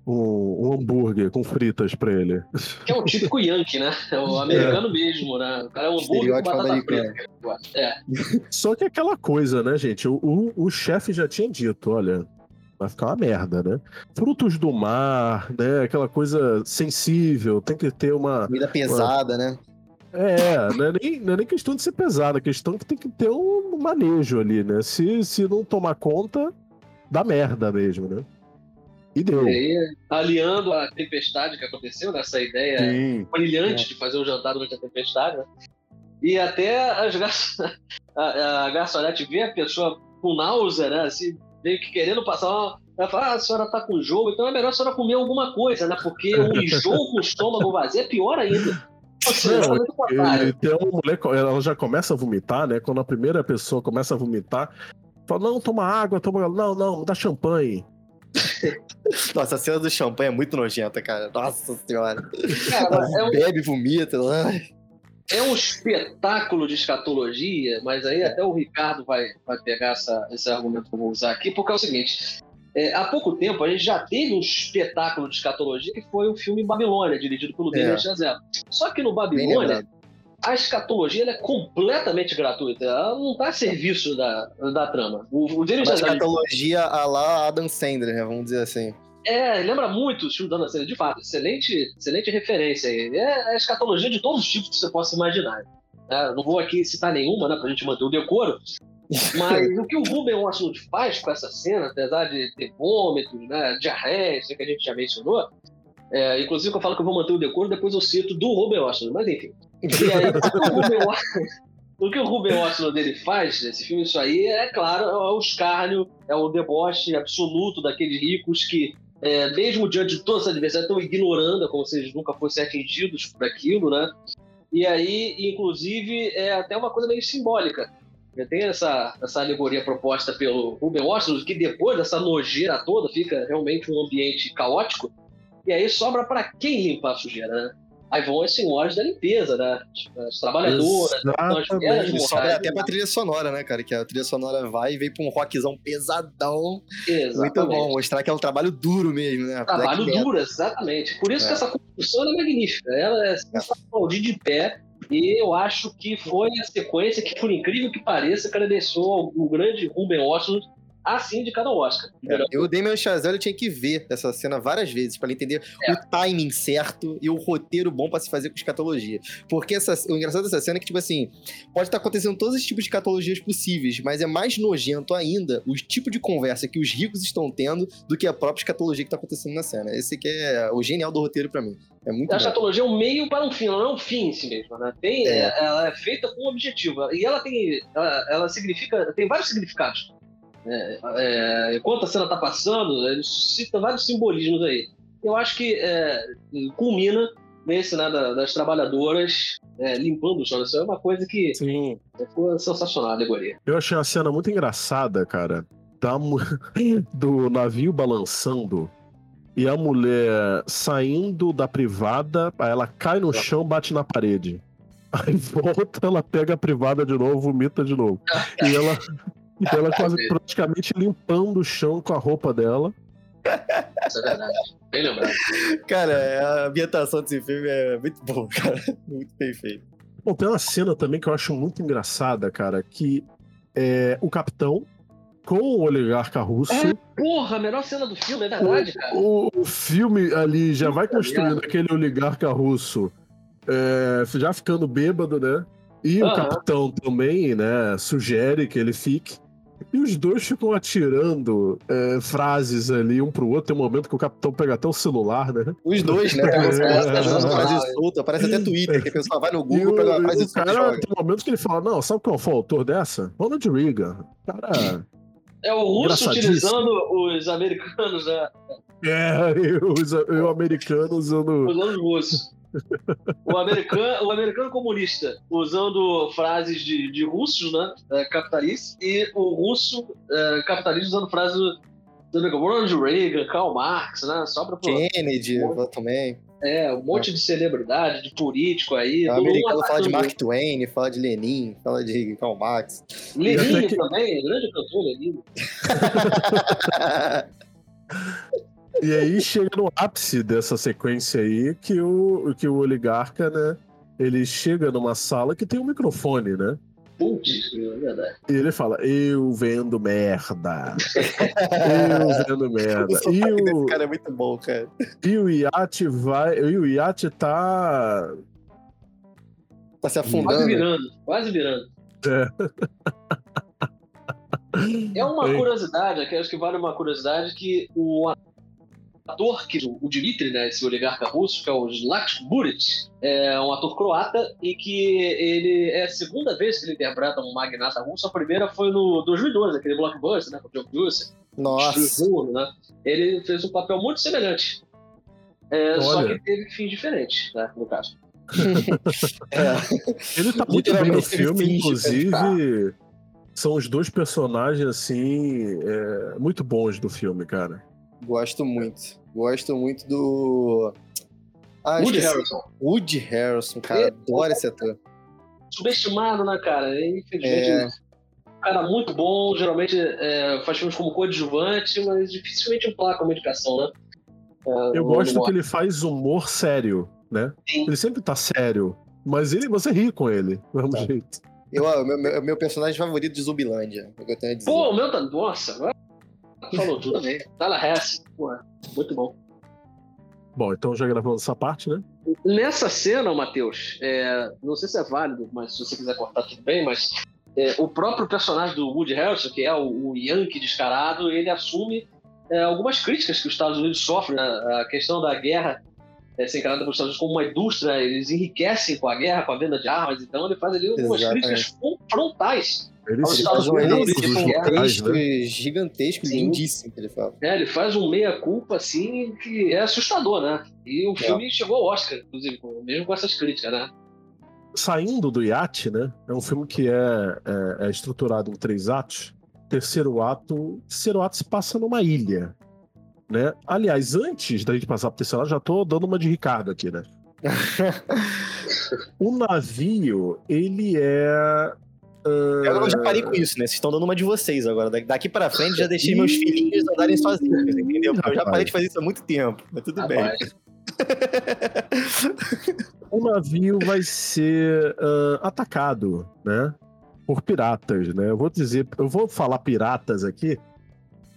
um, um, hambúrguer com fritas pra ele. Que é um típico Yankee, né? É o americano é. mesmo, né? O cara é um hambúrguer com batata frita. É. Só que aquela coisa, né, gente? O, o, o chefe já tinha dito, olha, vai ficar uma merda, né? Frutos do mar, né? Aquela coisa sensível, tem que ter uma... Comida pesada, uma... né? É, não é, nem, não é nem questão de ser pesada, é questão que tem que ter um manejo ali, né? Se, se não tomar conta, dá merda mesmo, né? E deu. Aí, aliando a tempestade que aconteceu, nessa ideia Sim. brilhante é. de fazer um jantar durante a tempestade, né? E até as a, a garçonete vê a pessoa com náusea, né? Assim, meio que querendo passar uma. Ela fala, ah, a senhora tá com jogo, então é melhor a senhora comer alguma coisa, né? Porque o enjoo com o estômago vazio é pior ainda. Não, então, mulher, ela já começa a vomitar, né? Quando a primeira pessoa começa a vomitar, fala, não, toma água, toma. Não, não, dá champanhe. Nossa, a cena do champanhe é muito nojenta, cara. Nossa senhora. Cara, é um... Bebe, vomita. É um espetáculo de escatologia, mas aí até o Ricardo vai, vai pegar essa, esse argumento que eu vou usar aqui, porque é o seguinte: é, há pouco tempo a gente já teve um espetáculo de escatologia que foi o filme Babilônia, dirigido pelo é. Denis Chazelle. Só que no Babilônia a escatologia é completamente gratuita. Ela não está a serviço da, da trama. O, o James a escatologia a lá Adam Sandler, né? vamos dizer assim. É, lembra muito o filme da Adam Sandler, de fato. Excelente, excelente referência. É a escatologia de todos os tipos que você possa imaginar. É, não vou aqui citar nenhuma, né, pra gente manter o decoro. Mas o que o Ruben Washington faz com essa cena, apesar de ter vômitos, né, diarreia, isso que a gente já mencionou, é, inclusive eu falo que eu vou manter o decoro, depois eu cito do Ruben Washington, mas enfim. E aí, o que o Ruben Washington dele faz nesse filme, isso aí é claro, é o escárnio, é o deboche absoluto daqueles ricos que, é, mesmo diante de toda essa adversidade, estão ignorando, como se eles nunca fossem atingidos por aquilo, né? E aí, inclusive, é até uma coisa meio simbólica. Tem essa, essa alegoria proposta pelo Ruben Washington, que depois dessa nojeira toda fica realmente um ambiente caótico. E aí sobra para quem limpar a sujeira, né? Aí vão as senhoras da limpeza, né? As trabalhadoras, as mulheres Sobe até pra trilha sonora, né, cara? Que a trilha sonora vai e vem pra um rockzão pesadão. Exatamente. Muito bom, mostrar que é um trabalho duro mesmo, né? Trabalho duro, exatamente. Por isso é. que essa construção é magnífica. Ela é sensacional, de pé. E eu acho que foi a sequência que, por incrível que pareça, credenciou o grande Ruben Washington assim de cada Oscar. É, eu, o Damien Chazelle tinha que ver essa cena várias vezes para entender é. o timing certo e o roteiro bom para se fazer com escatologia. Porque essa, o engraçado dessa cena é que, tipo assim, pode estar tá acontecendo todos os tipos de escatologias possíveis, mas é mais nojento ainda o tipo de conversa que os ricos estão tendo do que a própria escatologia que tá acontecendo na cena. Esse que é o genial do roteiro para mim. É muito a escatologia é um meio para um fim, ela não é um fim em si mesma, né? Tem, é. Ela é feita com um objetivo. E ela tem. Ela, ela significa. Tem vários significados. É, é, enquanto a cena está passando, ele suscita vários simbolismos aí. Eu acho que é, culmina nesse né, das trabalhadoras é, limpando o chão. Isso é uma coisa que Sim. ficou sensacional a alegoria. Eu achei a cena muito engraçada, cara. Da, do navio balançando e a mulher saindo da privada, aí ela cai no chão, bate na parede. Aí volta, ela pega a privada de novo, vomita de novo. E ela, e ela quase praticamente limpando o chão com a roupa dela. Isso é verdade. Bem lembrado. Cara, a ambientação desse filme é muito boa, cara. Muito bem feito. Bom, tem uma cena também que eu acho muito engraçada, cara, que é o capitão com o oligarca russo. É, porra, a melhor cena do filme, é verdade, cara. O, o filme ali já vai construindo aquele oligarca russo é, já ficando bêbado, né? E uhum. o capitão também, né, sugere que ele fique. E os dois ficam atirando é, frases ali um pro outro. Tem um momento que o capitão pega até o celular, né? Os dois, né? Pega é, frase solta, parece até Twitter, que a pessoa vai no Google, e pega uma frase solta. Cara, tem um momento que ele fala: Não, sabe qual foi o autor dessa? Ronald Reagan. Cara. É o russo utilizando os americanos, né? É, e os, o americano usando. Usando os russos. O americano, o americano comunista usando frases de, de russos, né? É, capitalistas, e o russo é, capitalista usando frases do Ronald Reagan, Karl Marx, né? Só pra Kennedy um também. É, um monte de celebridade, de político aí. O americano fala de Mark Twain, fala de Lenin, fala de Karl Marx. Lenin também, grande cantor Lenin. E aí chega no ápice dessa sequência aí que o, que o oligarca, né? Ele chega numa sala que tem um microfone, né? Putz, é verdade. E ele fala, eu vendo merda. eu vendo merda. O e o cara é muito bom, cara. E o iate vai. E o iate tá. Tá se afundando. Quase virando, quase virando. É. É uma curiosidade, aqui acho que vale uma curiosidade que o ator, que o Dmitry, né, esse oligarca russo, que é o Zlatko Buric, é um ator croata e que ele é a segunda vez que ele interpreta um magnata russo. A primeira foi no 2012, aquele blockbuster, né, com o John Cusack. Nossa. né? Ele fez um papel muito semelhante. É, só que teve fim diferente, né, no caso. é. Ele tá muito bem no filme, inclusive. São os dois personagens, assim, é, muito bons do filme, cara. Gosto muito. Gosto muito do. Ah, Woody Harrison. Woody Harrison, cara. Ele... Adoro esse ator. Subestimado, né, cara? Infelizmente. É... Um cara muito bom, geralmente é, faz filmes como coadjuvante, mas dificilmente emplaca uma indicação, né? É, Eu gosto que ele faz humor sério, né? Sim. Ele sempre tá sério, mas ele, você ri com ele, do mesmo tá. jeito. Eu, meu, meu, meu personagem favorito de Zumbilândia, é o que eu tenho a dizer. Pô, o meu tá. Nossa, Falou tudo também. Tá na Hess. Muito bom. Bom, então já gravando essa parte, né? Nessa cena, Matheus, é, não sei se é válido, mas se você quiser cortar tudo bem, mas é, o próprio personagem do Woody Harrelson, que é o, o Yankee descarado, ele assume é, algumas críticas que os Estados Unidos sofrem, né? a questão da guerra é, ser encarada pelos Estados Unidos como uma indústria, eles enriquecem com a guerra, com a venda de armas, então ele faz ali algumas Exatamente. críticas frontais ele faz um gigantesco, né? gigantesco lindíssimo que ele fala. É, ele faz um meia-culpa, assim, que é assustador, né? E o é. filme chegou ao Oscar, inclusive, mesmo com essas críticas, né? Saindo do iate, né? É um filme que é, é, é estruturado em três atos. Terceiro ato, terceiro ato se passa numa ilha, né? Aliás, antes da gente passar pro terceiro ato, já tô dando uma de Ricardo aqui, né? o navio, ele é eu já parei com isso, né? Vocês estão dando uma de vocês agora. Daqui pra frente já deixei meus filhinhos andarem sozinhos, entendeu? Porque eu já parei de fazer isso há muito tempo. Mas tudo Rapaz. bem. o navio vai ser uh, atacado, né? Por piratas, né? Eu vou dizer, eu vou falar piratas aqui,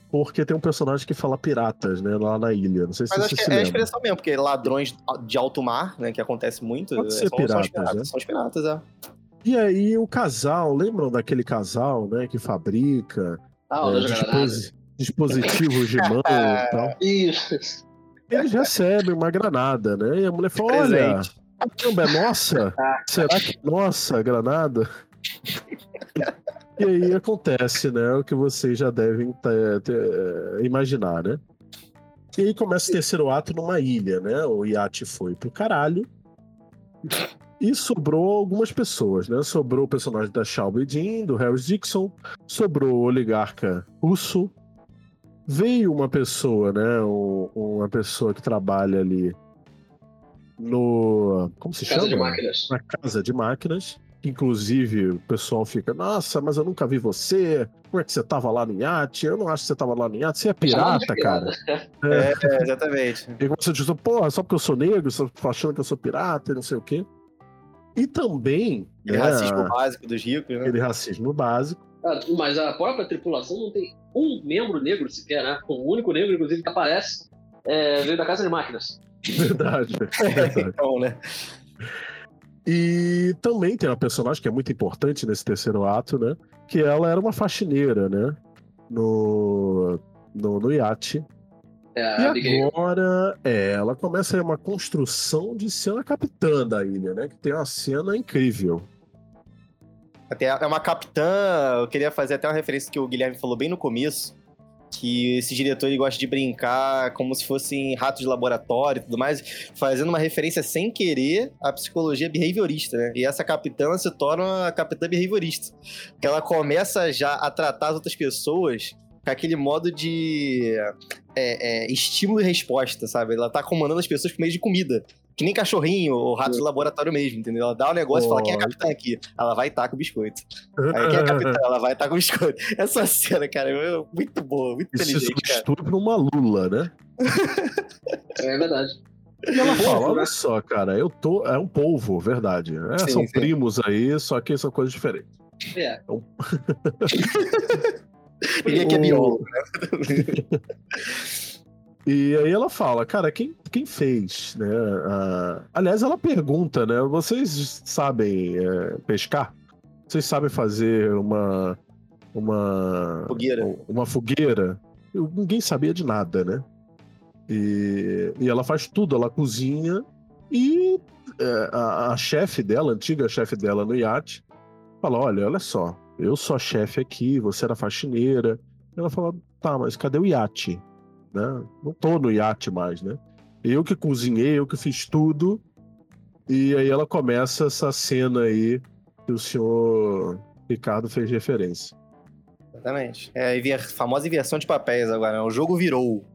porque tem um personagem que fala piratas, né, lá na ilha. Não sei se Mas você acho que se é a expressão mesmo, porque ladrões de alto mar, né, que acontece muito. Pode é, ser são, piratas, são os piratas, né? são os piratas, é. E aí o casal, lembram daquele casal, né, que fabrica Ah, é, disposi- dispositivos de mão e tal? Isso. Eles recebem uma granada, né? E a mulher fala, olha, caramba, é nossa? Será que é nossa a granada? E aí acontece, né? O que vocês já devem ter- ter- imaginar, né? E aí começa o terceiro ato numa ilha, né? O iate foi pro caralho. E sobrou algumas pessoas, né? Sobrou o personagem da Shelby Jean, do Harris Dixon, sobrou o oligarca russo. Veio uma pessoa, né? um- uma pessoa que trabalha ali no. Como se Casa chama? de máquinas. na casa de máquinas. Inclusive, o pessoal fica, nossa, mas eu nunca vi você. Como é que você tava lá no iate? Eu não acho que você tava lá no iate. Você é de pirata, cara. É. É, exatamente. E você diz, porra, só porque eu sou negro, você tá achando que eu sou pirata e não sei o quê. E também, Aquele né, racismo básico dos ricos, né? aquele racismo básico. Mas a própria tripulação não tem um membro negro sequer, né? O único negro, inclusive, que aparece é, veio da Casa de Máquinas. Verdade. verdade. Então, né? E também tem uma personagem que é muito importante nesse terceiro ato, né? Que ela era uma faxineira, né? No, no, no iate. É, E agora, é, ela começa aí uma construção de ser a capitã da ilha, né? Que tem uma cena incrível. Até é uma capitã, eu queria fazer até uma referência que o Guilherme falou bem no começo, que esse diretor ele gosta de brincar como se fossem ratos de laboratório e tudo mais, fazendo uma referência sem querer à psicologia behaviorista, né? E essa capitã se torna a capitã behaviorista. Que ela começa já a tratar as outras pessoas com aquele modo de é, é, estímulo e resposta, sabe? Ela tá comandando as pessoas por meio de comida. Que nem cachorrinho ou rato de laboratório mesmo, entendeu? Ela dá o negócio e fala, quem é capitã aqui? Ela vai estar com o biscoito. Aí quem é a capitã? Ela vai estar com o biscoito. Essa cena, cara, é muito boa, muito Isso inteligente, cara. substitui por uma lula, né? É verdade. E ela fala, olha né? só, cara, eu tô. É um polvo, verdade. É, Sim, são sim. primos aí, só que são coisas diferentes. É. Ele aqui é biólogo. E aí ela fala, cara, quem, quem fez, né? a- Aliás, ela pergunta, né? Vocês sabem é, pescar? Vocês sabem fazer uma uma Fogueira. uma fogueira? Eu- ninguém sabia de nada, né? E, e ela faz tudo, ela cozinha e é, a, a chefe dela, a antiga chefe dela no iate, fala: Olha, olha só, eu sou a chefe aqui, você era faxineira. Ela fala: Tá, mas cadê o iate? Né? Não tô no iate mais, né? Eu que cozinhei, eu que fiz tudo. E aí ela começa essa cena aí que o senhor Ricardo fez referência. Exatamente. É a famosa inversão de papéis agora, né? O jogo virou.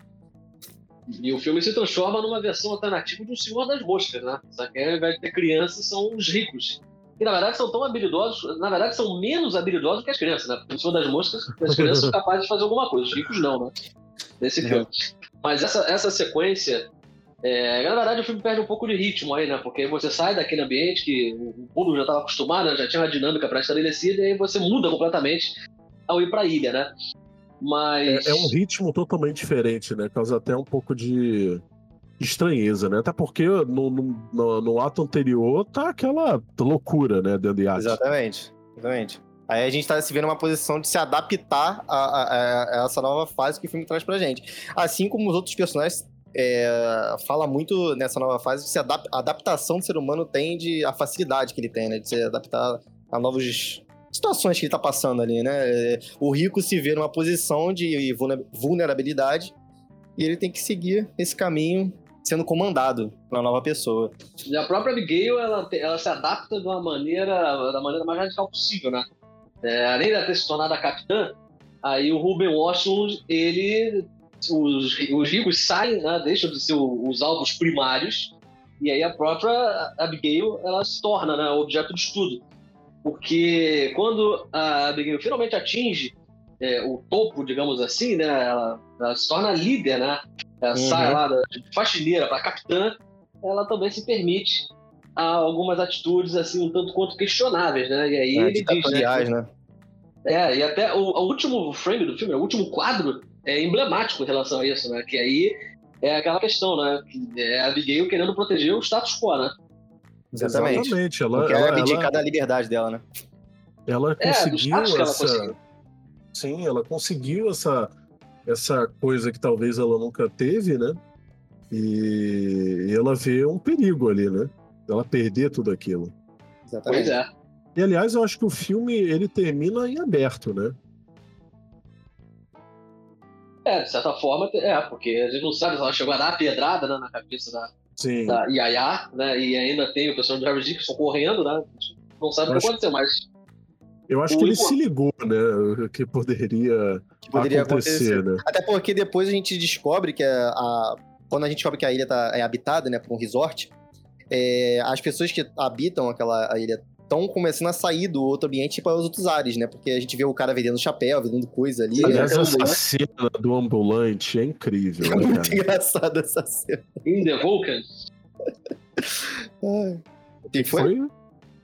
E o filme se transforma numa versão alternativa do Senhor das Moscas, né? Só que ao invés de ter crianças, são os ricos. Que na verdade são tão habilidosos, na verdade são menos habilidosos que as crianças, né? O Senhor das Moscas, as crianças são capazes de fazer alguma coisa, os ricos não, né? Nesse filme. Mas essa, essa sequência, é, na verdade o filme perde um pouco de ritmo aí, né? Porque você sai daquele ambiente que o mundo já estava acostumado, né? já tinha uma dinâmica pré-estabelecida, e aí você muda completamente ao ir pra ilha, né? Mas. É, é um ritmo totalmente diferente, né? Causa até um pouco de estranheza, né? Até porque no, no, no- ato anterior tá aquela loucura, né? Dentro do iate. Exatamente. Exatamente. Aí a gente tá se vendo numa posição de se adaptar a, a- a essa nova fase que o filme traz pra gente. Assim como os outros personagens é, fala muito nessa nova fase se adap- a adaptação do ser humano tem de a facilidade que ele tem, né? De se adaptar a novas situações que ele tá passando ali, né? É, O rico se vê numa posição de vulne- vulnerabilidade e ele tem que seguir esse caminho sendo comandado uma nova pessoa. E a própria Abigail, ela, ela se adapta de uma maneira, da maneira mais radical possível, né? É, além de ter se tornado a capitã, aí o Ruben Washington, ele... Os, os ricos saem, né? Deixam de ser os alvos primários, e aí a própria Abigail, ela se torna né, objeto de estudo. Porque quando a Abigail finalmente atinge é, o topo, digamos assim, né? Ela, ela se torna líder, né? Ela Uhum. sai lá da, faxineira para capitã, ela também se permite a algumas atitudes assim um tanto quanto questionáveis, né? E aí né? ele diz, né? Né? É, e até o, o último frame do filme, o último quadro, é emblemático em relação a isso, né? Que aí é aquela questão, né? Que é a Abigail querendo proteger o status quo, né? Exatamente. Exatamente. Ela, Porque ela, ela abdicar ela, da liberdade dela, né? ela É, conseguiu status que ela essa. conseguiu. Sim, ela conseguiu essa, essa coisa que talvez ela nunca teve, né? E, e ela vê um perigo ali, né? Ela perder tudo aquilo. Exatamente. Pois é. E aliás, eu acho que o filme ele termina em aberto, né? É, de certa forma, é, porque a gente não sabe se ela chegou a dar a pedrada né, na cabeça da, Sim. da Yaya, né? E ainda tem o pessoal do Harry Dickinson correndo, né? A gente não sabe o que aconteceu, mas Eu acho O que ele se ligou, né? Que poderia, Que poderia acontecer, acontecer. né? Até porque depois a gente descobre que a, a- quando a gente descobre que a ilha tá, é habitada, né, por um resort, é, as pessoas que habitam aquela a ilha estão começando a sair do outro ambiente para os outros ares, né? Porque a gente vê o cara vendendo chapéu, vendendo coisa ali. Aliás, é, essa cena do ambulante é incrível, é né, muito cara? engraçado essa cena. in the Vulcan. Ai. Quem foi? Foi?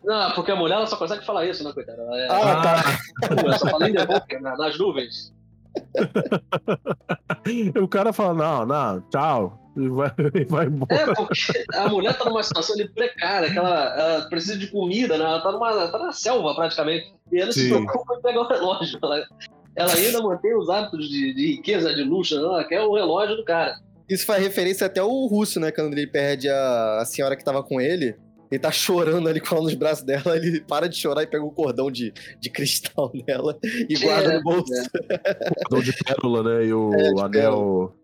Não, porque a mulher ela só consegue falar isso, né, coitada? Ela, é, Ah, tá. ela só fala in the Vulcan, na- nas nuvens. o cara fala, não, não, tchau. E vai, e vai embora. É, porque a mulher tá numa situação ali precária, que ela, ela precisa de comida, né? Ela tá, numa, ela tá na selva, praticamente. E ela se Sim. preocupa em pegar o relógio. Ela, ela ainda mantém os hábitos de, de riqueza, de luxo, né? ela quer o relógio do cara. Isso faz referência até ao russo, né? Quando ele perde a, a senhora que tava com ele. Ele tá chorando ali com ela nos braços dela, ele para de chorar e pega o cordão de, de cristal dela e guarda É, no bolso. Dom de pérola, né? E o É, anel.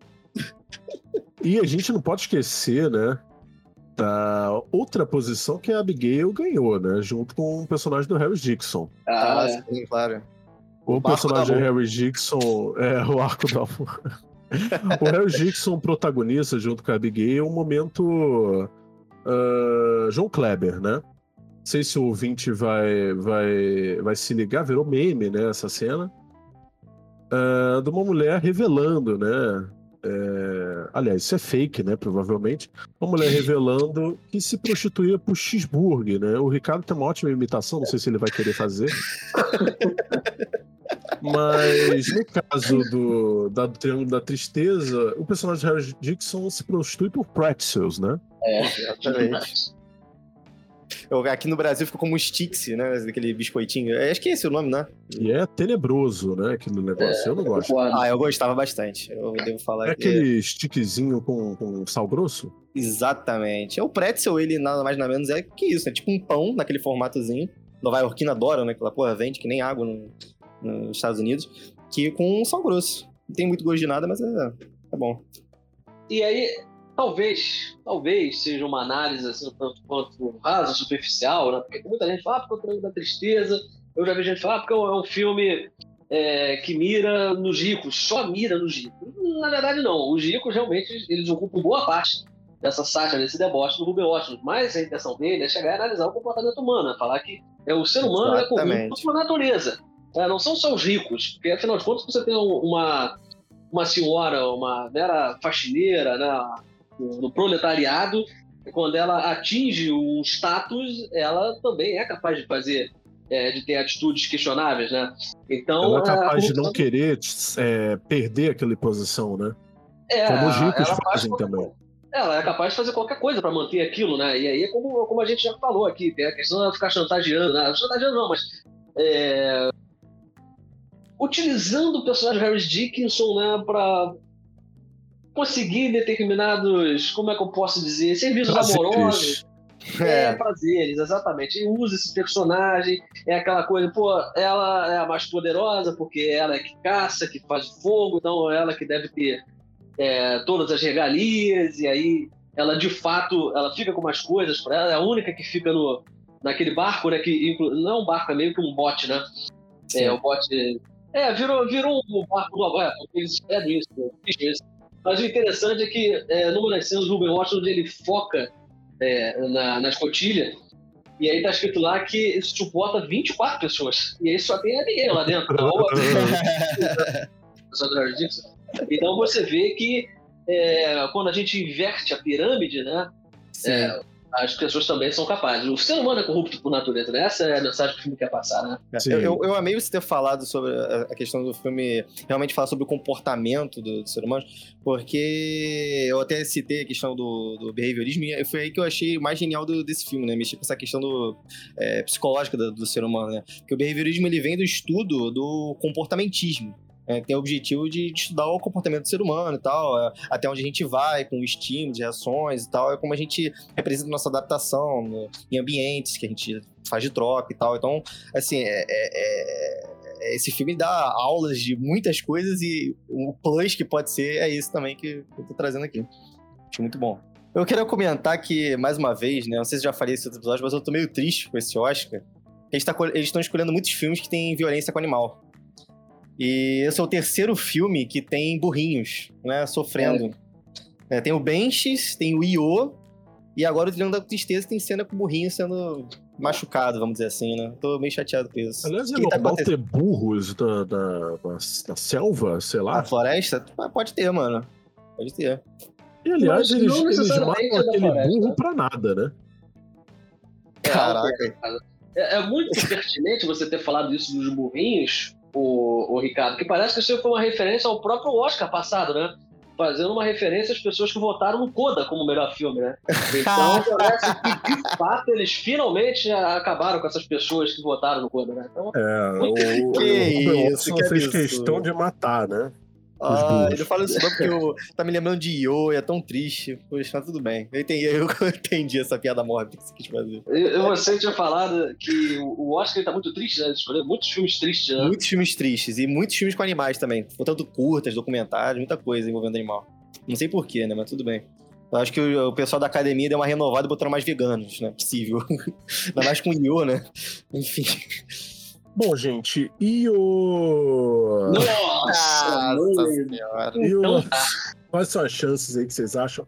E a gente não pode esquecer, né? Da outra posição que a Abigail ganhou, né? Junto com o personagem do Harry Dixon. Ah, Ah, é. sim, claro. O, arco personagem Harry Dixon é o arco da o Harry Dixon protagonista junto com a Abigail um momento ah, João Kleber, né? Não sei se o ouvinte vai, vai, vai se ligar, virou meme, né? Essa cena. Ah, de uma mulher revelando, né? é, aliás, isso é fake, né? Provavelmente. Uma mulher revelando que se prostituía por cheeseburger, né? O Ricardo tem uma ótima imitação, não sei se ele vai querer fazer. Mas no caso do, da, do Triângulo da Tristeza, o personagem de Harry Dixon se prostitui por pretzels, né? Exatamente. Eu- aqui no Brasil ficou como Stix, né? Aquele biscoitinho. É, Acho que é esse o nome, né? E é tenebroso, né? Aquele negócio. eu não gosto. Concordo. Ah, eu gostava bastante. Eu devo falar É que. aquele stickzinho com, com sal grosso? Exatamente. É o pretzel, ele nada mais nada menos é que isso, é tipo um pão naquele formatozinho. Nova Yorkina adora, né? Aquela porra vende que nem água no- nos Estados Unidos. Que com sal grosso. Não tem muito gosto de nada, mas é, é bom. E aí, talvez, talvez seja uma análise assim, um tanto quanto rasa, superficial, né? Porque muita gente fala, ah, porque é o Triângulo da Tristeza. Eu já vi gente falar, ah, porque é um filme é, que mira nos ricos, só mira nos ricos. Na verdade, não. Os ricos realmente eles ocupam boa parte dessa sátira, desse deboche do Ruben Ostlund. Mas a intenção dele é chegar a analisar o comportamento humano, é falar que é, o ser humano é Exatamente. corrupto por natureza. É, não são só os ricos, porque afinal de contas você tem um- uma, uma senhora, uma mera faxineira, né, no proletariado, quando ela atinge um status, ela também é capaz de fazer, é, de ter atitudes questionáveis, né? Então, Ela é a capaz de não querer é, perder aquela posição, né? é, como os ricos faz fazem qualquer também. Ela é capaz de fazer qualquer coisa para manter aquilo, né? E aí, é como, como a gente já falou aqui, tem a questão dela ficar chantageando, né? Chantageando não, mas. é, Utilizando o personagem Harry Dickinson, né, para conseguir determinados, como é que eu posso dizer, serviços amorosos. Prazeres. É, prazeres, exatamente. E usa esse personagem, é aquela coisa, pô, ela é a mais poderosa porque ela é que caça, que faz fogo, então ela que deve ter é, todas as regalias, e aí ela de fato, ela fica com mais coisas para ela, é a única que fica no, naquele barco, né, que inclu- não é um barco, é meio que um bote, né? É, o bote... É, virou, virou um barco do Havaí, porque eles escrevem isso, né? isso. Mas o interessante é que é, numa das cenas do Ruben Washington, ele foca é, na, na escotilha, e aí tá escrito lá que isso suporta 24 pessoas. E aí só tem a Abigail lá dentro. Então, Dixon. então você vê que é, quando a gente inverte a pirâmide, né? É, as pessoas também são capazes. O ser humano é corrupto por natureza, né? Essa é a mensagem que o filme quer passar, né? Eu, eu, eu, amei você ter falado sobre a questão do filme, realmente falar sobre o comportamento do, do ser humano, porque eu até citei a questão do, do behaviorismo e foi aí que eu achei mais genial do, desse filme, né? Mexer com essa questão do, é, psicológica do, do ser humano, né? Porque o behaviorismo ele vem do estudo do comportamentismo é, tem o objetivo de, estudar o comportamento do ser humano e tal, é, até onde a gente vai com estímulos, reações e tal, é como a gente representa nossa adaptação no, em ambientes que a gente faz de troca e tal. Então, assim, é, é, é esse filme dá aulas de muitas coisas e o plus que pode ser é isso também que eu tô trazendo aqui. Acho muito bom. Eu queria comentar que, mais uma vez, né? Não sei se já falei isso no episódio, mas eu tô meio triste com esse Oscar. Eles tá estão escolhendo muitos filmes que têm violência com animal. E esse é o terceiro filme que tem burrinhos, né? Sofrendo. É. É, tem o Benches, tem o Io, e agora o Trilhão da Tristeza tem cena com o burrinho sendo machucado, vamos dizer assim, né? Tô meio chateado com isso. Aliás, é tá normal ter burros da, da, da, da, selva, sei lá? A floresta? Ah, pode ter, mano. Pode ter. E aliás, eles, eles matam aquele burro pra nada, né? Caraca. É, é muito pertinente você ter falado isso dos burrinhos, o, o Ricardo, que parece que isso foi uma referência ao próprio Oscar passado, né? Fazendo uma referência às pessoas que votaram no Coda como melhor filme, né? Então, parece que, de fato, eles finalmente acabaram com essas pessoas que votaram no Coda, né? Então, é, o, que o, isso, que fez questão de matar, né? Ah, ele fala isso porque eu, tá me lembrando de Yo, é tão triste. Poxa, mas tudo bem. Eu entendi, eu entendi essa piada mórbida que você quis fazer. Eu, você tinha falado que o Oscar tá muito triste, né? Escolheu muitos filmes tristes, né? Muitos filmes tristes. E muitos filmes com animais também. Tanto curtas, documentários, muita coisa envolvendo animal. Não sei porquê, né? Mas tudo bem. Eu acho que o, pessoal da academia deu uma renovada e botaram mais veganos, né? Possível. Ainda mais com o Yo, né? Enfim. Bom, gente, e o. Nossa! Nossa senhora! E o... Então. Quais são as chances aí que vocês acham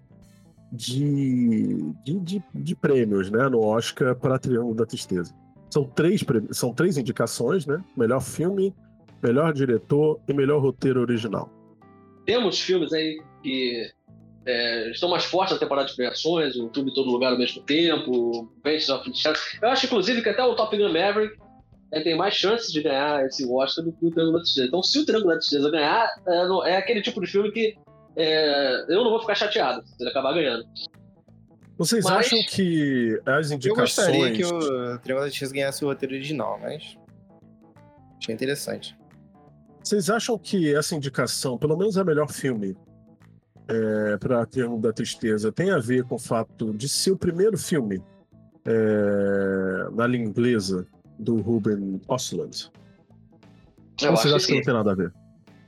de, de, de, de prêmios, né, no Oscar para Triângulo da Tristeza? São três, são três indicações, né? Melhor filme, melhor diretor e melhor roteiro original. Temos filmes aí que é, estão mais fortes na temporada de premiações, o em Todo Lugar ao mesmo tempo, Benches of the. Eu acho, inclusive, que até o Top Gun Maverick é, tem mais chances de ganhar esse Oscar do que o Triângulo da Tristeza. Então, se o Triângulo da Tristeza ganhar, é, é aquele tipo de filme que é, eu não vou ficar chateado se ele acabar ganhando. Vocês mas, acham que as indicações... Eu gostaria que o Triângulo da Tristeza ganhasse o roteiro original, mas... Achei interessante. Vocês acham que essa indicação, pelo menos é melhor filme, é, para Triângulo da Tristeza, tem a ver com o fato de ser o primeiro filme é, na língua inglesa do Ruben Ostlund? Eu Ou você acha que, que não tem nada a ver?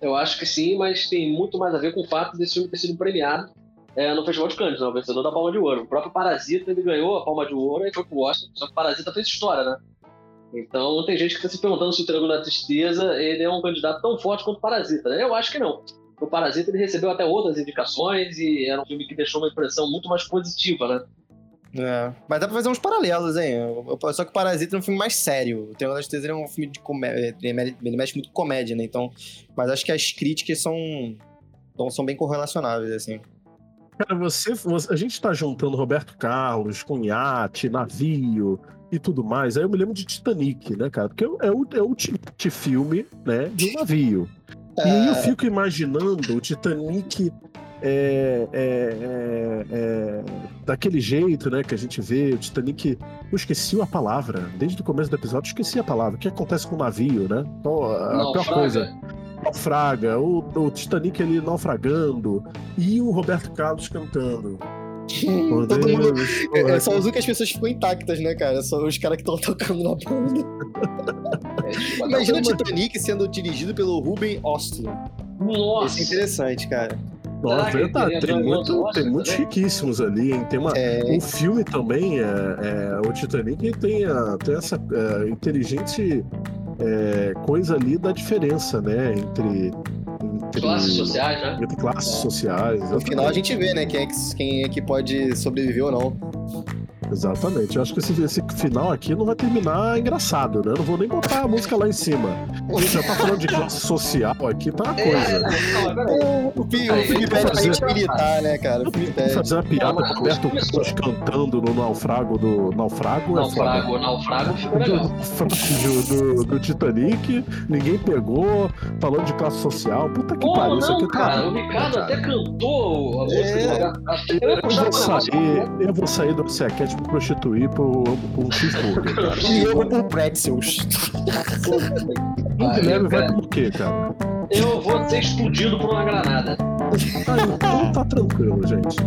Eu acho que sim, mas tem muito mais a ver com o fato desse filme ter sido premiado é, no Festival de Cannes, né? o vencedor da Palma de Ouro. O próprio Parasita ele ganhou a Palma de Ouro e foi pro Oscar, só que o Parasita fez história, né? Então tem gente que está se perguntando se o Triângulo da Tristeza ele é um candidato tão forte quanto o Parasita. Né? Eu acho que não. O Parasita ele recebeu até outras indicações e era um filme que deixou uma impressão muito mais positiva, né? É, mas dá pra fazer uns paralelos, hein? Só que o Parasita é um filme mais sério. O Triângulo da Tristeza é um filme de comédia. Ele mexe muito com comédia, né? Então. Mas acho que as críticas são. são bem correlacionáveis, assim. Cara, você, você, a gente tá juntando Roberto Carlos com iate, navio e tudo mais. Aí eu me lembro de Titanic, né, cara? Porque é o, é o de filme, né, de um navio. É... E aí eu fico imaginando o Titanic é, é, é, é, daquele jeito, né, que a gente vê, o Titanic. Eu esqueci a palavra. Desde o começo do episódio, esqueci a palavra. O que acontece com o navio, né? Então, a pior coisa. Naufraga, o, o Titanic ele naufragando e o Roberto Carlos cantando. Hum, todo mundo. É, é só as únicas pessoas ficam intactas, né, cara? São os caras que estão tocando na banda. É, Imagina o Titanic sendo dirigido pelo Ruben Ostlund. Nossa! Isso é interessante, cara. Nossa, verdade. Tem, muito, tem muitos riquíssimos ali, hein? Tem uma, é... Um filme também, é, é, o Titanic, tem, a, tem essa é, inteligente é, coisa ali da diferença, né? Entre. entre classes sociais, né? Entre classes sociais. No final a gente vê, né? Quem é, que, quem é que pode sobreviver ou não. Exatamente. Eu acho que esse, esse final aqui não vai terminar engraçado, né? Eu não vou nem botar a música lá em cima. A gente já tá falando de classe social aqui, tá uma coisa. É, o filme, pede pra gente militar, né, cara? O filme pede. Fazer uma piada com o Roberto Carlos cantando no naufrago do. Naufrago? Naufrago, é naufrago ficou legal. Naufrágio do, do Titanic, ninguém pegou, falando de classe social. Puta que pariu, isso aqui tá. cara, o Ricardo até cantou a música É. do. Eu vou sair, eu vou sair do pra prostituir por, por um cheeseburger, cara. E eu por pretzels. O Guilherme vai por quê, cara? Eu vou ser explodido por uma granada. Ah, então tá tranquilo, gente.